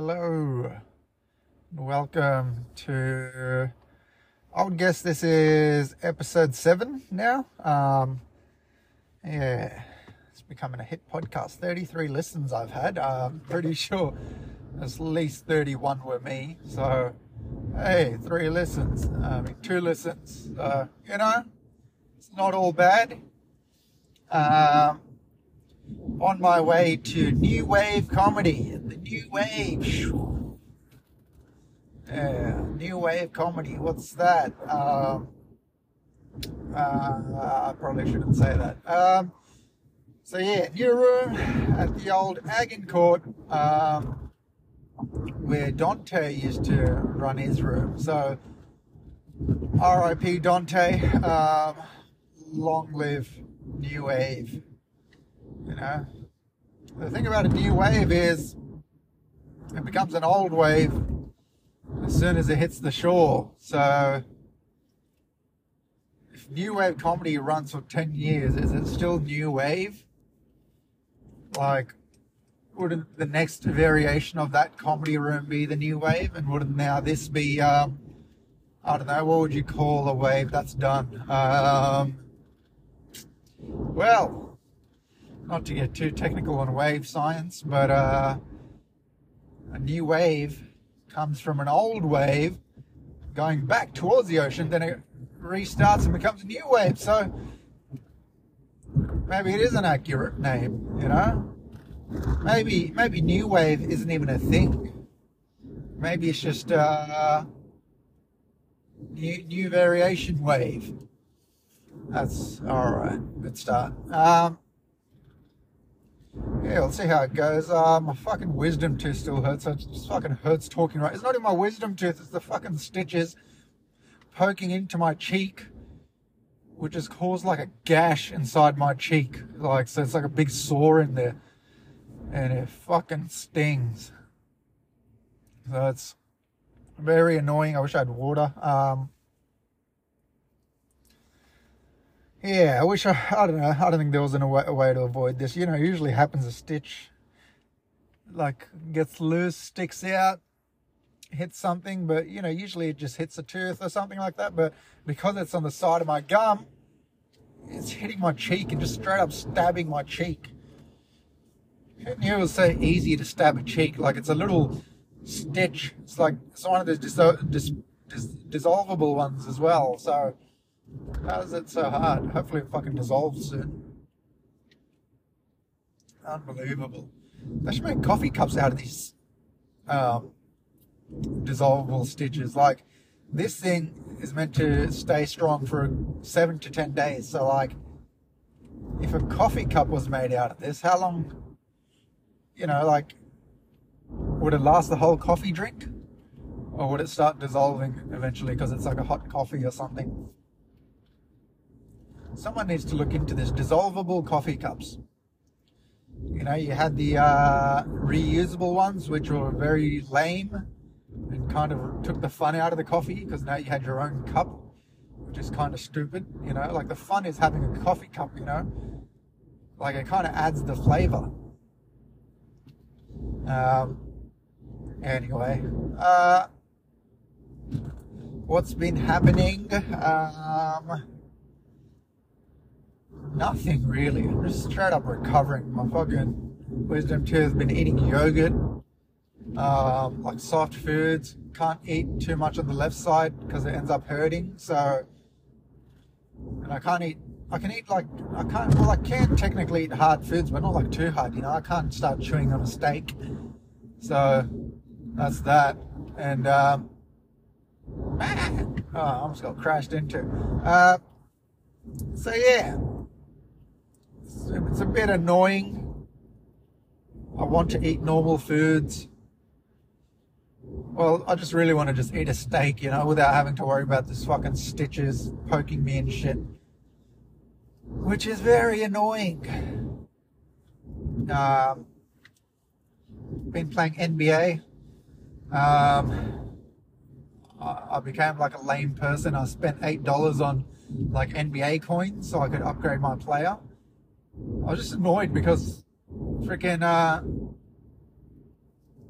Hello. Welcome to. I would guess this is episode seven now. Um, yeah, it's becoming a hit podcast. 33 listens I've had. I'm pretty sure at least 31 were me. So, hey, three listens. I mean, two listens. Uh, you know, it's not all bad. Um, on my way to new wave comedy. New wave. Yeah, new wave comedy. What's that? Um, uh, I probably shouldn't say that. Um, so yeah, new room at the old Agincourt, um, where Dante used to run his room. So R.I.P. Dante. Um, long live new wave. You know, the thing about a new wave is it becomes an old wave as soon as it hits the shore. So, if new wave comedy runs for 10 years, is it still new wave? Like, wouldn't the next variation of that comedy room be the new wave? And wouldn't now this be, um, I don't know, what would you call a wave that's done? Um, well, not to get too technical on wave science, but uh, a new wave comes from an old wave going back towards the ocean, then it restarts and becomes a new wave. So maybe it is an accurate name, you know? Maybe maybe new wave isn't even a thing. Maybe it's just a new new variation wave. That's all right. Good start. Um, yeah, let's see how it goes. Uh, my fucking wisdom tooth still hurts. It just fucking hurts talking right. It's not even my wisdom tooth. It's the fucking stitches poking into my cheek, which has caused like a gash inside my cheek. Like so, it's like a big sore in there, and it fucking stings. So it's very annoying. I wish I had water. Um, Yeah, I wish I, I don't know, I don't think there was a way, a way to avoid this. You know, usually happens a stitch, like gets loose, sticks out, hits something, but you know, usually it just hits a tooth or something like that. But because it's on the side of my gum, it's hitting my cheek and just straight up stabbing my cheek. Who knew it was so easy to stab a cheek? Like it's a little stitch. It's like it's one of those dis- dis- dis- dissolvable ones as well. So how is it so hard? Hopefully it fucking dissolves soon. Unbelievable. They should make coffee cups out of these um, dissolvable stitches. Like, this thing is meant to stay strong for seven to ten days. So, like, if a coffee cup was made out of this, how long, you know, like, would it last the whole coffee drink? Or would it start dissolving eventually because it's like a hot coffee or something? Someone needs to look into this dissolvable coffee cups. You know, you had the uh, reusable ones, which were very lame and kind of took the fun out of the coffee because now you had your own cup, which is kind of stupid. You know, like the fun is having a coffee cup, you know, like it kind of adds the flavor. Um, anyway, uh, what's been happening? Um, nothing really. I'm just straight up recovering. My fucking wisdom tooth been eating yogurt, um, like soft foods. Can't eat too much on the left side because it ends up hurting. So, and I can't eat. I can eat like I can't. Well, I can technically eat hard foods, but not like too hard. You know, I can't start chewing on a steak. So that's that. And um, oh, I almost got crashed into. Uh, so yeah, it's a bit annoying. I want to eat normal foods. Well, I just really want to just eat a steak, you know, without having to worry about this fucking stitches poking me and shit. Which is very annoying. Um, been playing NBA. Um, I became like a lame person. I spent eight dollars on like NBA coins so I could upgrade my player. I was just annoyed because freaking uh,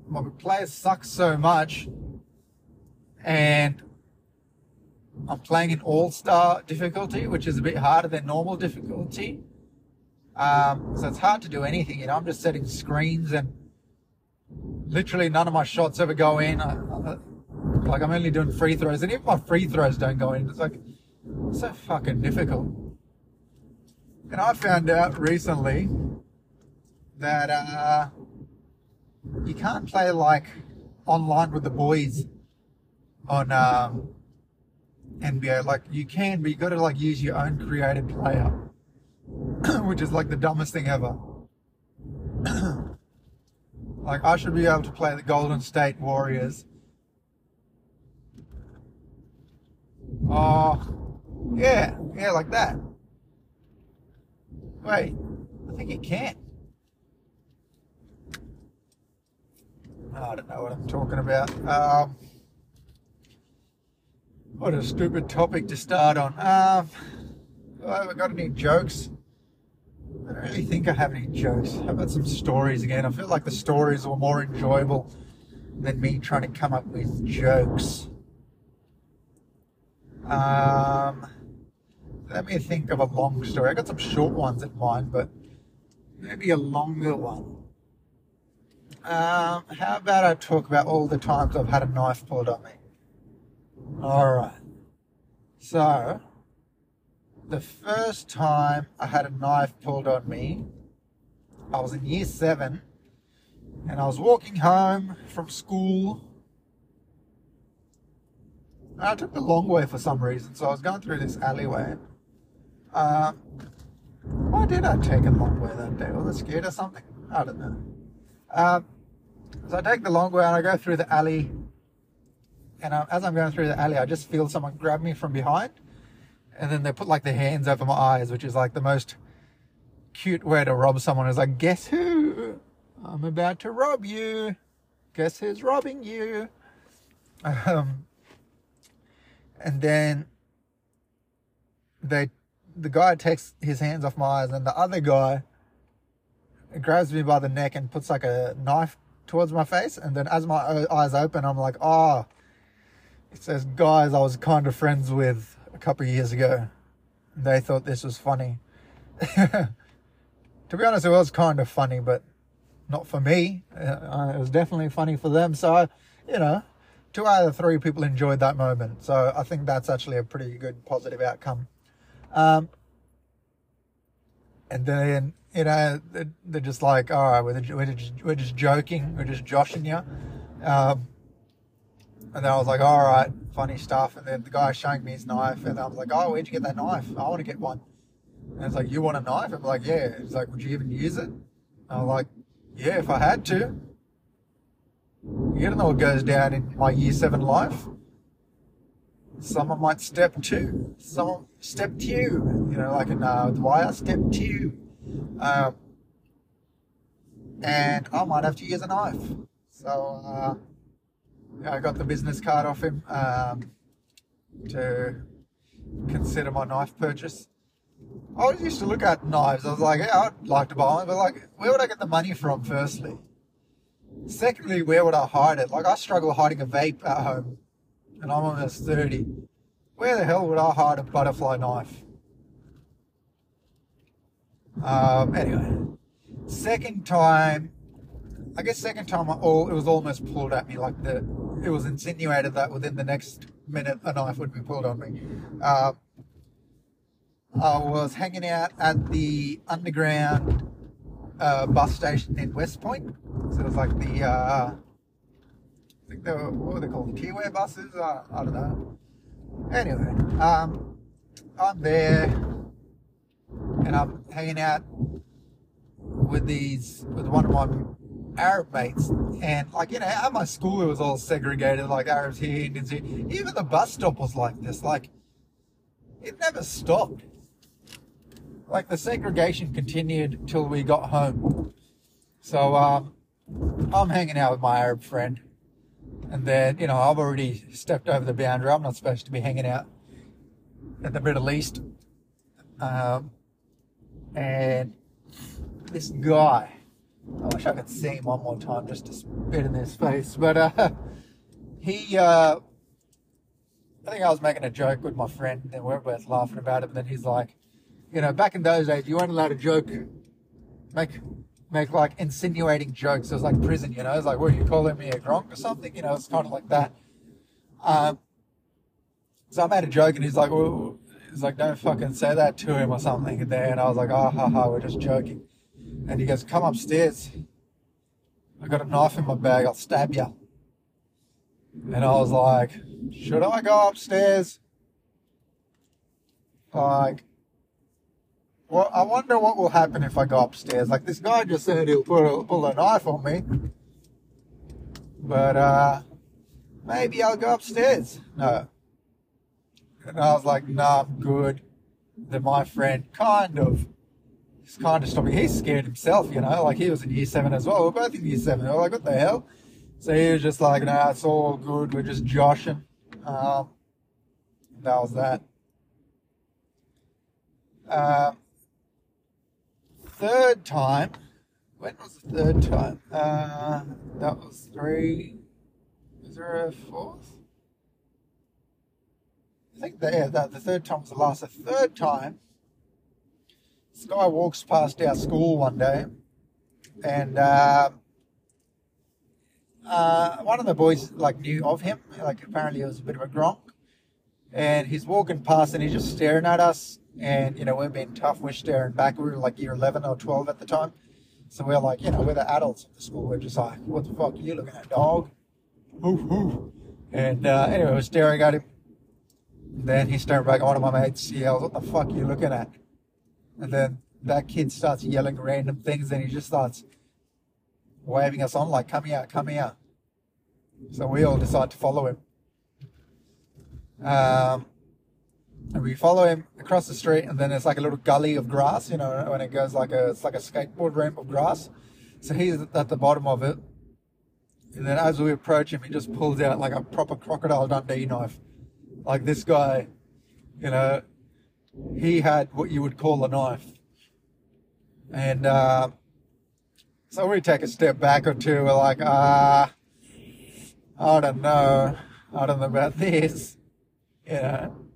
my players suck so much, and I'm playing in All Star difficulty, which is a bit harder than normal difficulty. Um, so it's hard to do anything. You know, I'm just setting screens and literally none of my shots ever go in. I, I, like I'm only doing free throws, and even my free throws don't go in. It's like so fucking difficult. And I found out recently that uh, you can't play like online with the boys on um, NBA. Like you can, but you got to like use your own created player, which is like the dumbest thing ever. like I should be able to play the Golden State Warriors. Oh, yeah, yeah, like that. Wait, I think it can. I don't know what I'm talking about. Um, what a stupid topic to start on. Um, I haven't got any jokes. I don't really think I have any jokes. How about some stories again? I feel like the stories were more enjoyable than me trying to come up with jokes. Um, let me think of a long story. I got some short ones in mind, but maybe a longer one. Um, how about I talk about all the times I've had a knife pulled on me? All right. So, the first time I had a knife pulled on me, I was in year seven, and I was walking home from school. I took the long way for some reason, so I was going through this alleyway. Um, why did I take a long way that day? Was I scared or something? I don't know. Um, so I take the long way and I go through the alley. And I, as I'm going through the alley, I just feel someone grab me from behind. And then they put like their hands over my eyes, which is like the most cute way to rob someone. Is like, guess who? I'm about to rob you. Guess who's robbing you? Um, and then they, the guy takes his hands off my eyes, and the other guy grabs me by the neck and puts like a knife towards my face. And then as my eyes open, I'm like, oh, it says guys I was kind of friends with a couple years ago. They thought this was funny. to be honest, it was kind of funny, but not for me. Uh, it was definitely funny for them. So, you know, two out of three people enjoyed that moment. So I think that's actually a pretty good positive outcome. Um, and then you know they're just like, all right, we're, we're just we're just joking, we're just joshing you. Um, and then I was like, all right, funny stuff. And then the guy showing me his knife, and I was like, oh, where'd you get that knife? I want to get one. And it's like, you want a knife? I'm like, yeah. He's like, would you even use it? And I'm like, yeah, if I had to. You don't know what goes down in my year seven life. Someone might step two. Someone step two. You know, like in uh, The Wire, step two. Um, and I might have to use a knife. So uh, I got the business card off him um, to consider my knife purchase. I always used to look at knives. I was like, yeah, I'd like to buy one, but like, where would I get the money from? Firstly, secondly, where would I hide it? Like, I struggle hiding a vape at home, and I'm almost thirty. Where the hell would I hide a butterfly knife? Um, anyway, second time, I guess second time, I all it was almost pulled at me. Like the, it was insinuated that within the next minute a knife would be pulled on me. Uh, I was hanging out at the underground uh, bus station in Westpoint. So it was like the, uh, think they were, what were they called? T-Way buses? Uh, I don't know. Anyway, um, I'm there and I'm hanging out with these, with one of my Arab mates. And like, you know, at my school it was all segregated, like Arabs here, Indians here. Even the bus stop was like this. Like, it never stopped. Like the segregation continued till we got home. So um, I'm hanging out with my Arab friend. And then, you know, I've already stepped over the boundary. I'm not supposed to be hanging out at the Middle East. Um, and this guy I wish I could see him one more time just to spit in his face. But uh, he, uh, I think I was making a joke with my friend, and we are both laughing about it. And then he's like, you know, back in those days, you weren't allowed to joke, make make like insinuating jokes. It was like prison, you know. It's like, what are you calling me a gronk or something? You know, it's kind of like that. Um, so I made a joke, and he's like, well, he's like, don't fucking say that to him or something. And then I was like, oh, ha, ha, we're just joking. And he goes, come upstairs. I got a knife in my bag. I'll stab you. And I was like, should I go upstairs? Like, well, I wonder what will happen if I go upstairs. Like this guy just said he'll put a, pull a knife on me. But uh, maybe I'll go upstairs. No. And I was like, nah, I'm good. Then my friend kind of, he's kind of stopping. He's scared himself, you know, like he was in year seven as well. We're both in year seven. We're like, what the hell? So he was just like, nah, it's all good. We're just joshing. Um, that was that. Um, third time, when was the third time? Uh, that was three. Was there a fourth? I think the, yeah, the, the third time was the last. The third time, this guy walks past our school one day, and uh, uh, one of the boys like knew of him. Like apparently, he was a bit of a gronk, and he's walking past and he's just staring at us and, you know, we're being tough. We're staring back. We were like year 11 or 12 at the time. So we're like, you know, we're the adults of the school. We're just like, what the fuck are you looking at, dog? Oof, oof. And uh, anyway, we're staring at him. Then he's staring back at one of my mates. He yells, what the fuck are you looking at? And then that kid starts yelling random things and he just starts waving us on like, come here, come here. So we all decide to follow him. Um, and we follow him across the street, and then it's like a little gully of grass, you know, when it goes like a, it's like a skateboard ramp of grass. So he's at the bottom of it. And then as we approach him, he just pulls out like a proper crocodile Dundee knife. Like this guy, you know, he had what you would call a knife. And uh, so we take a step back or two. We're like, ah, uh, I don't know. I don't know about this. You know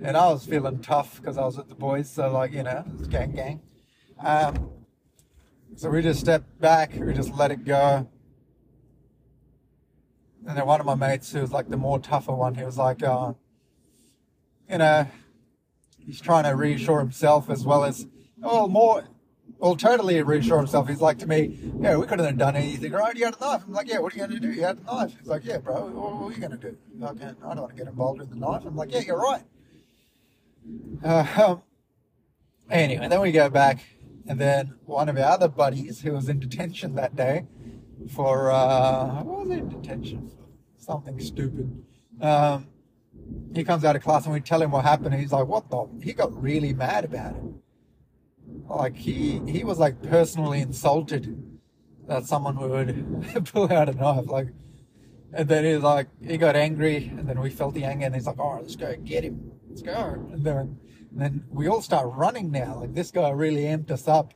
and I was feeling tough because I was with the boys, so like you know, it's gang gang. Um, so we just stepped back, we just let it go. And then one of my mates, who was like the more tougher one, he was like, uh, you know, he's trying to reassure himself as well as, well, more, well, totally reassure himself. He's like to me, yeah, we couldn't have done anything, right? You had a knife. I'm like, yeah, what are you going to do? You had a knife. He's like, yeah, bro, what, are you going to do? Like, I don't want to get involved in the knife. I'm like, yeah, you're right. Uh, anyway, then we go back, and then one of our other buddies who was in detention that day for uh, what was he in detention for? Something stupid. Um, he comes out of class and we tell him what happened. And he's like, "What the?" He got really mad about it. Like he he was like personally insulted that someone would pull out a knife. Like, and then he's like, he got angry, and then we felt the anger, and he's like, "All right, let's go get him." let's go. And then, and then we all start running now. Like this guy really amped us up.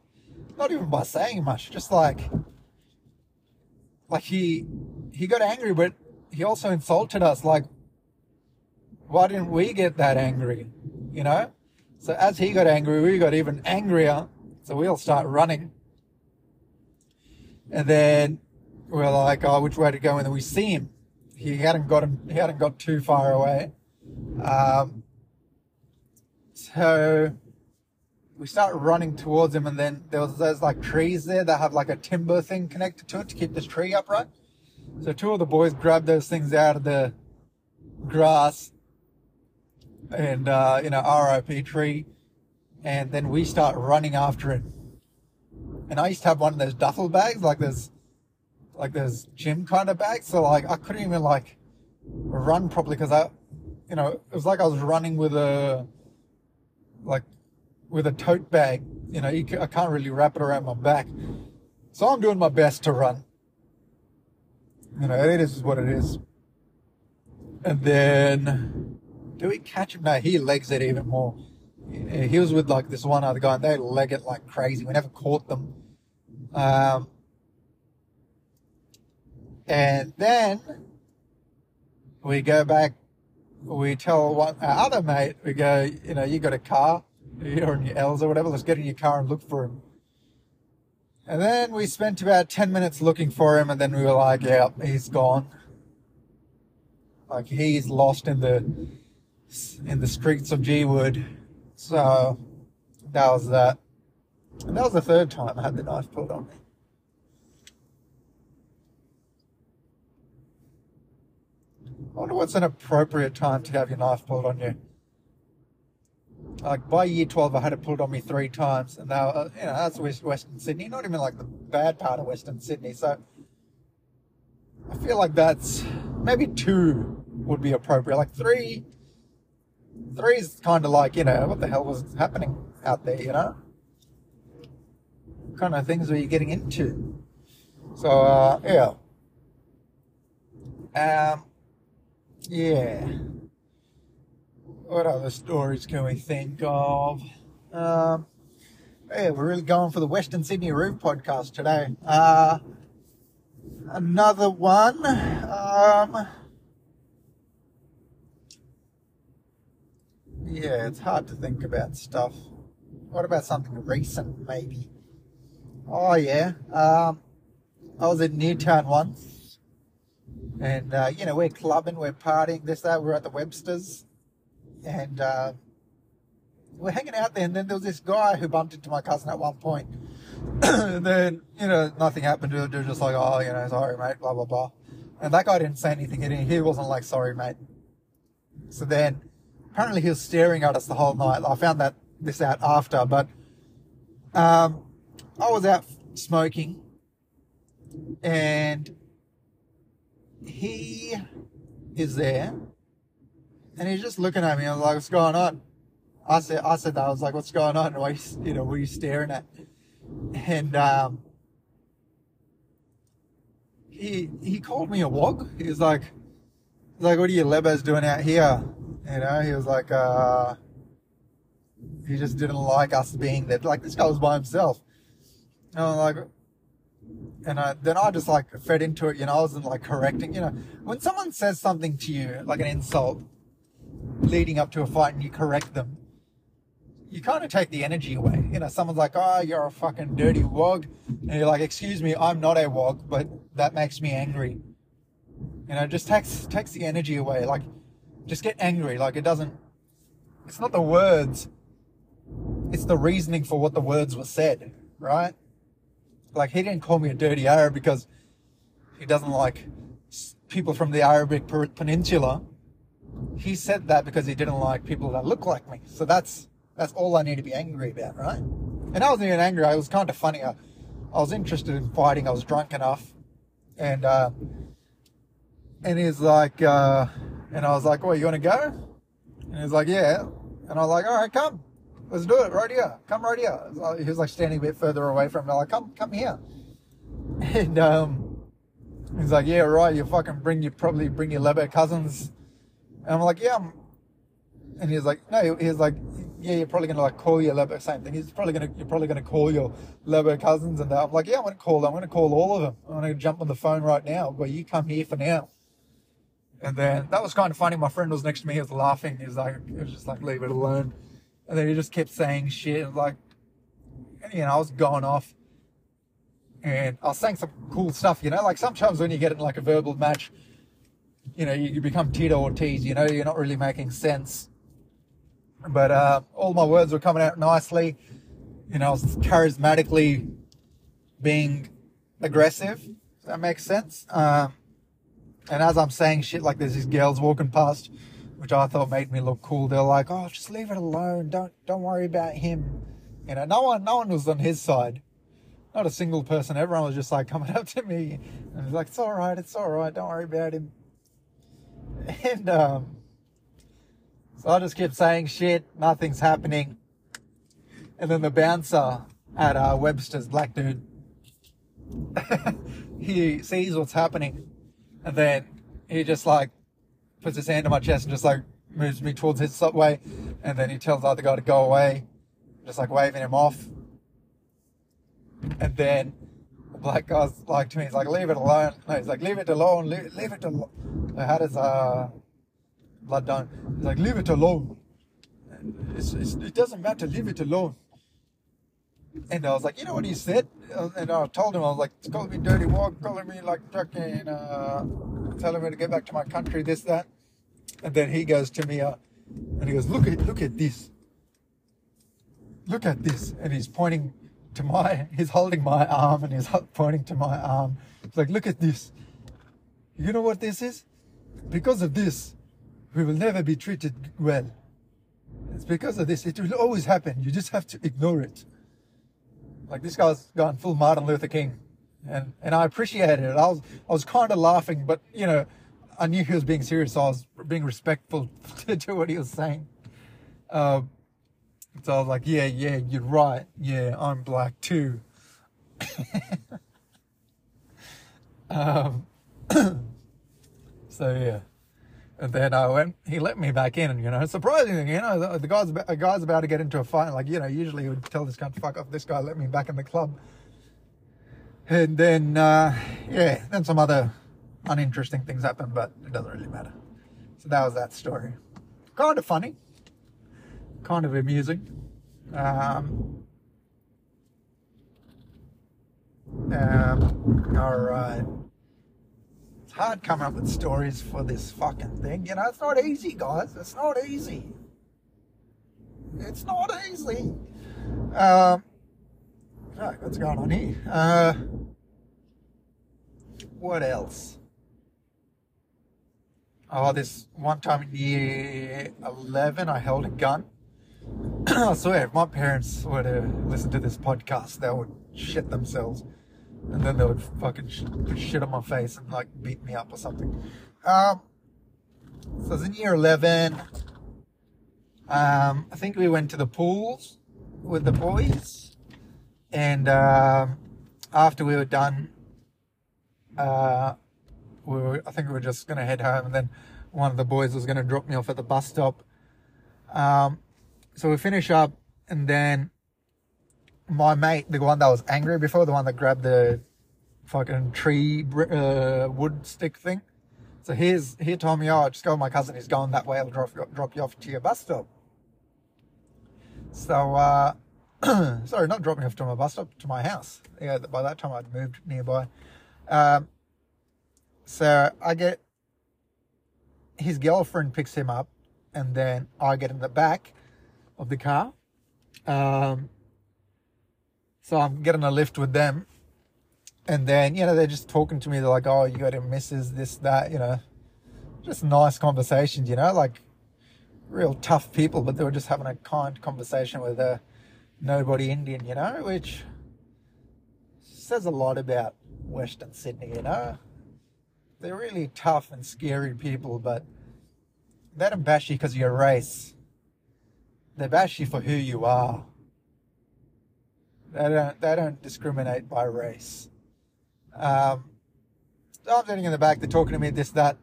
Not even by saying much, just like, like he, he got angry, but he also insulted us. Like, why didn't we get that angry? You know? So as he got angry, we got even angrier. So we all start running. And then we're like, oh, which way to go? And then we see him. He hadn't got him, he hadn't got too far away. Um, so we start running towards him, and then there was those like trees there that have like a timber thing connected to it to keep this tree upright. So two of the boys grabbed those things out of the grass, and uh, you know RIP tree, and then we start running after it. And I used to have one of those duffel bags, like those, like those gym kind of bags. So like I couldn't even like run properly because I, you know, it was like I was running with a like with a tote bag. You know, you, I can't really wrap it around my back. So I'm doing my best to run. You know, it is what it is. And then, do we catch him? No, he legs it even more. He was with like this one other guy, and they leg it like crazy. We never caught them, Um, and then we go back, we tell one, our other mate, we go, you know, you got a car, you're in your L's or whatever, let's get in your car and look for him. And then we spent about 10 minutes looking for him, and then we were like, yeah, he's gone. Like, he's lost in the, in the streets of G Wood. So, that was that. And that was the third time I had the knife pulled on me. I wonder what's an appropriate time to have your knife pulled on you. Like by year 12, I had it pulled on me three times, and now, uh, you know, that's Western Sydney, not even like the bad part of Western Sydney. So I feel like that's maybe two would be appropriate. Like three, three is kind of like, you know, what the hell was happening out there, you know? What kind of things were you getting into? So, uh, yeah. Um, yeah. What other stories can we think of? Um, yeah, we're really going for the Western Sydney Roof podcast today. Uh, another one. Um, yeah, it's hard to think about stuff. What about something recent, maybe? Oh, yeah. Um, I was in Newtown once. And, uh, you know, we're clubbing, we're partying, this, that. We're at the Webster's. And uh, we're hanging out there. And then there was this guy who bumped into my cousin at one point. and then, you know, nothing happened to it. They're just like, oh, you know, sorry, mate, blah, blah, blah. And that guy didn't say anything. He, he wasn't like, sorry, mate. So then, apparently he was staring at us the whole night. I found that this out after, but um, I was out smoking and he is there and he's just looking at me. I was like, what's going on? I said, I said that. I was like, what's going on? Why, you know, are you staring at? And, um, he, he called me a wog. He was like, like, what are you lebos doing out here? You know, he was like, uh, he just didn't like us being there. Like this guy was by himself. And I'm like, and I, then I just like fed into it. You know, I wasn't like correcting. You know, when someone says something to you like an insult, leading up to a fight, and you correct them, you kind of take the energy away. You know, someone's like, "Oh, you're a fucking dirty wog," and you're like, "Excuse me, I'm not a wog, but that makes me angry." You know, just takes takes the energy away. Like, just get angry. Like it doesn't. It's not the words. It's the reasoning for what the words were said, right? Like he didn't call me a dirty Arab because he doesn't like people from the Arabic Peninsula. He said that because he didn't like people that look like me. So that's that's all I need to be angry about, right? And I wasn't even angry. I was kind of funny. I, I was interested in fighting. I was drunk enough, and uh, and he's like, uh, and I was like, "Well, you want to go?" And he's like, "Yeah." And I was like, "All right, come, let's do it right here. Come right here." He was like standing a bit further away from me. I'm like, "Come, come here." And um, he's like, "Yeah, right. You fucking bring you probably bring your Lebo cousins." And I'm like, "Yeah." I'm... And he's like, "No." He's like, "Yeah, you're probably gonna like call your Lebo same thing. He's probably gonna you're probably gonna call your Lebo cousins." And I'm like, "Yeah, I'm gonna call them. I'm gonna call all of them. I'm gonna jump on the phone right now. But you come here for now." And then that was kind of funny. My friend was next to me. He was laughing. He was like, was just like, leave it alone. And then he just kept saying shit. Like, you know, I was going off and I was saying some cool stuff, you know, like sometimes when you get in like a verbal match, you know, you, you become Tito Ortiz, you know, you're not really making sense. But, uh, all my words were coming out nicely. You know, I was charismatically being aggressive. Does that make sense? Um, and as I'm saying shit like there's these girls walking past, which I thought made me look cool. They're like, "Oh, just leave it alone. Don't don't worry about him." You know, no one no one was on his side. Not a single person. Everyone was just like coming up to me and was like, "It's all right. It's all right. Don't worry about him." And um, so I just kept saying shit. Nothing's happening. And then the bouncer at uh, Webster's, black dude, he sees what's happening and then he just like puts his hand on my chest and just like moves me towards his way. And then he tells the other guy to go away, just like waving him off. And then the black guy's like to me, he's like, leave it alone. No, he's like, leave it alone, leave, leave it alone. How does uh, blood done? He's like, leave it alone. It's, it's, it doesn't matter, leave it alone. And I was like, you know what he said? And I told him, I was like, it's calling me dirty walk, calling me like fucking, uh, telling me to get back to my country, this, that. And then he goes to me, uh, and he goes, look at, look at this. Look at this. And he's pointing to my, he's holding my arm and he's pointing to my arm. He's like, look at this. You know what this is? Because of this, we will never be treated well. It's because of this. It will always happen. You just have to ignore it. Like this guy's gone full Martin Luther King, and and I appreciated it. I was I was kind of laughing, but you know, I knew he was being serious. So I was being respectful to what he was saying. Uh, so I was like, yeah, yeah, you're right. Yeah, I'm black too. um, so yeah. And then I went, he let me back in, and you know, surprisingly, you know, the, guy's a guy's about to get into a fight. Like, you know, usually he would tell this guy to fuck off. This guy let me back in the club. And then, uh, yeah, then some other uninteresting things happened, but it doesn't really matter. So that was that story. Kind of funny, kind of amusing. Um, um, all right hard coming up with stories for this fucking thing. You know, it's not easy, guys. It's not easy. It's not easy. Um, what's going on here? Uh, what else? Oh, this one time in year 11, I held a gun. I swear, if my parents were to listen to this podcast, they would shit themselves and then they would fucking sh- shit on my face and like beat me up or something. Um, so I was in year 11. Um, I think we went to the pools with the boys, and um, after we were done, uh, we were, I think we were just gonna head home, and then one of the boys was gonna drop me off at the bus stop. Um, so we finish up, and then my mate, the one that was angry before, the one that grabbed the fucking tree uh, wood stick thing. So here's he told me, oh, just go with my cousin. He's going that way. I'll drop drop you off to your bus stop. So uh, sorry, not dropping off to my bus stop, to my house. Yeah, by that time I'd moved nearby. Um, so I get his girlfriend picks him up, and then I get in the back of the car. Um, so I'm getting a lift with them. And then, you know, they're just talking to me. They're like, oh, you got a missus, this, that, you know. Just nice conversations, you know, like real tough people, but they were just having a kind conversation with a nobody Indian, you know, which says a lot about Western Sydney, you know. They're really tough and scary people, but they don't bash you because of your race. They bash you for who you are. They don't, they don't discriminate by race. Um, I'm sitting in the back, they're talking to me, this, that.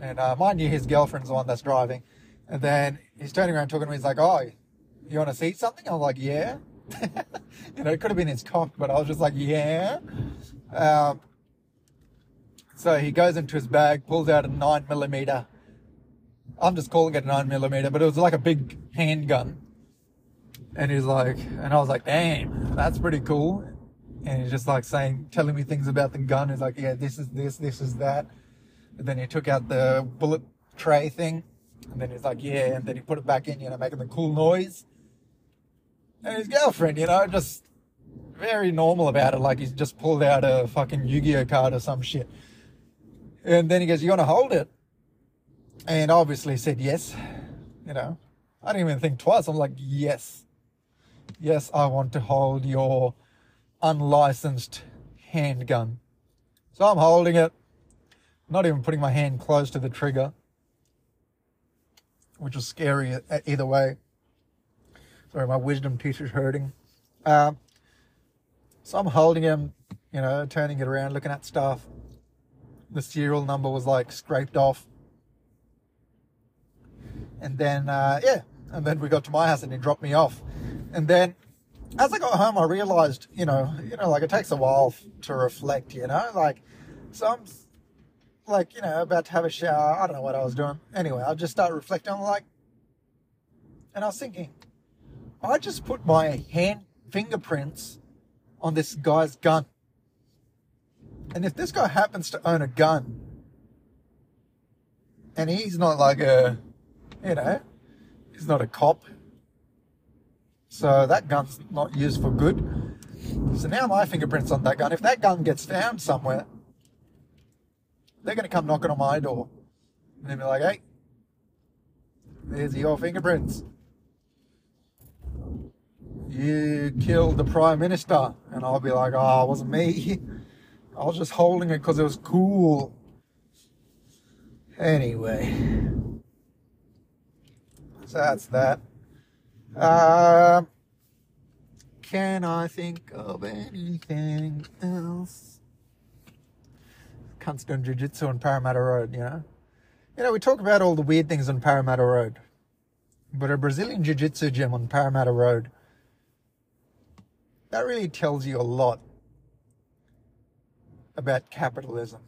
And uh, mind you, his girlfriend's the one that's driving. And then he's turning around talking to me, he's like, oh, you want to see something? I'm like, yeah. you know, it could have been his cock, but I was just like, yeah. Um, so he goes into his bag, pulls out a nine millimeter. I'm just calling it a nine millimeter, but it was like a big handgun. And he's like, and I was like, damn, that's pretty cool. And he's just like saying, telling me things about the gun. He's like, yeah, this is this, this is that. And then he took out the bullet tray thing. And then he's like, yeah. And then he put it back in, you know, making the cool noise. And his girlfriend, you know, just very normal about it. Like he's just pulled out a fucking Yu-Gi-Oh card or some shit. And then he goes, you want to hold it? And obviously said yes. You know, I didn't even think twice. I'm like, yes yes, I want to hold your unlicensed handgun. So I'm holding it, not even putting my hand close to the trigger, which is scary either way. Sorry, my wisdom teeth is hurting. Um, so I'm holding him, you know, turning it around, looking at stuff. The serial number was like scraped off. And then, uh, yeah, and then we got to my house and he dropped me off. And then as I got home, I realized, you know, you know, like it takes a while to reflect, you know, like, so I'm like, you know, about to have a shower. I don't know what I was doing. Anyway, I just started reflecting. I'm like, and I was thinking, I just put my hand fingerprints on this guy's gun. And if this guy happens to own a gun, and he's not like a, you know, he's not a cop, so that gun's not used for good. So now my fingerprints on that gun. If that gun gets found somewhere, they're going to come knocking on my door. And they'll be like, hey, there's your fingerprints. You killed the Prime Minister. And I'll be like, oh, it wasn't me. I was just holding it because it was cool. Anyway. So that's that. Uh, can I think of anything else? Cunts doing jiu-jitsu on Parramatta Road, you know? You know, we talk about all the weird things on Parramatta Road. But a Brazilian jiu-jitsu gym on Parramatta Road, that really tells you a lot about capitalism.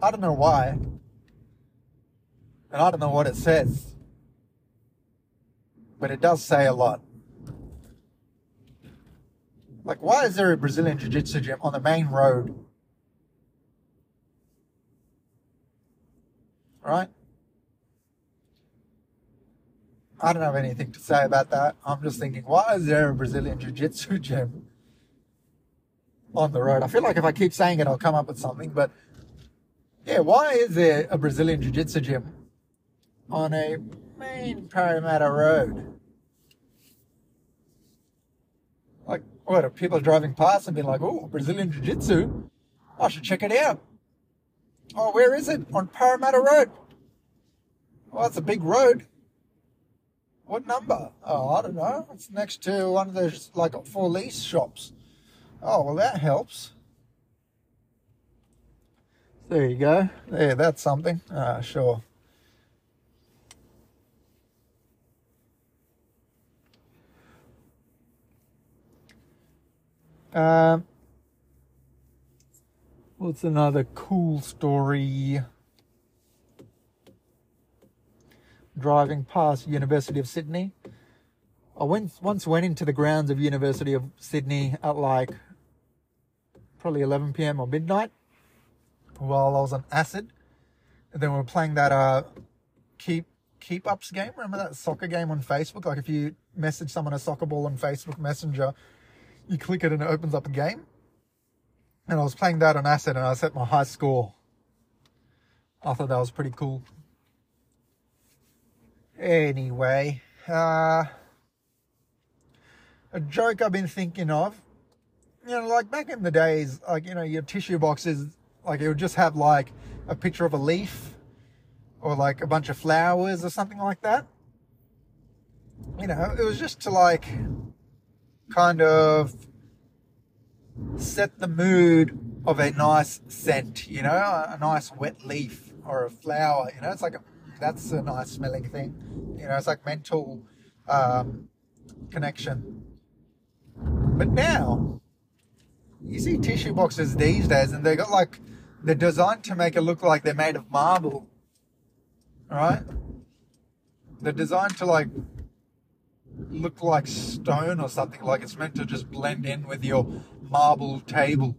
I don't know why, and I don't know what it says, but it does say a lot. Like, why is there a Brazilian Jiu Jitsu gym on the main road? Right? I don't have anything to say about that. I'm just thinking, why is there a Brazilian Jiu Jitsu gym on the road? I feel like if I keep saying it, I'll come up with something. But yeah, why is there a Brazilian Jiu Jitsu gym on a main Parramatta road? Like, what? Are people driving past and being like, oh, Brazilian Jiu Jitsu? I should check it out. Oh, where is it? On Parramatta Road. Well, that's a big road. What number? Oh, I don't know. It's next to one of those like for lease shops. Oh, well, that helps. There you go. There, that's something. Ah, sure. Um, what's another cool story? driving past University of Sydney. I went once went into the grounds of University of Sydney at like probably 11 p.m. or midnight while I was on acid. And then we were playing that uh keep keep ups game. Remember that soccer game on Facebook? Like if you message someone a soccer ball on Facebook Messenger, you click it and it opens up a game. And I was playing that on acid and I set my high score. I thought that was pretty cool. Anyway, uh, a joke I've been thinking of, you know, like back in the days, like, you know, your tissue boxes, like it would just have like a picture of a leaf or like a bunch of flowers or something like that. You know, it was just to like kind of set the mood of a nice scent, you know, a nice wet leaf or a flower, you know, it's like a that's a nice smelling thing. You know, it's like mental um, connection. But now, you see tissue boxes these days, and they got like they're designed to make it look like they're made of marble. Right? They're designed to like look like stone or something. Like it's meant to just blend in with your marble table.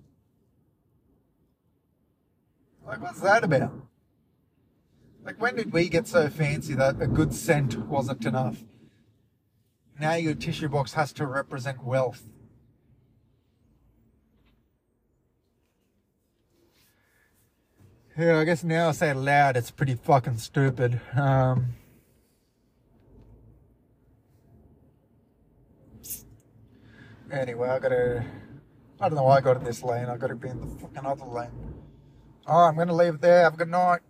Like, what's that about? Like, when did we get so fancy that a good scent wasn't enough? Now your tissue box has to represent wealth. Yeah, I guess now I say it loud, it's pretty fucking stupid. Um, anyway, I gotta. I don't know why I got in this lane. I gotta be in the fucking other lane. Alright, I'm gonna leave it there. Have a good night.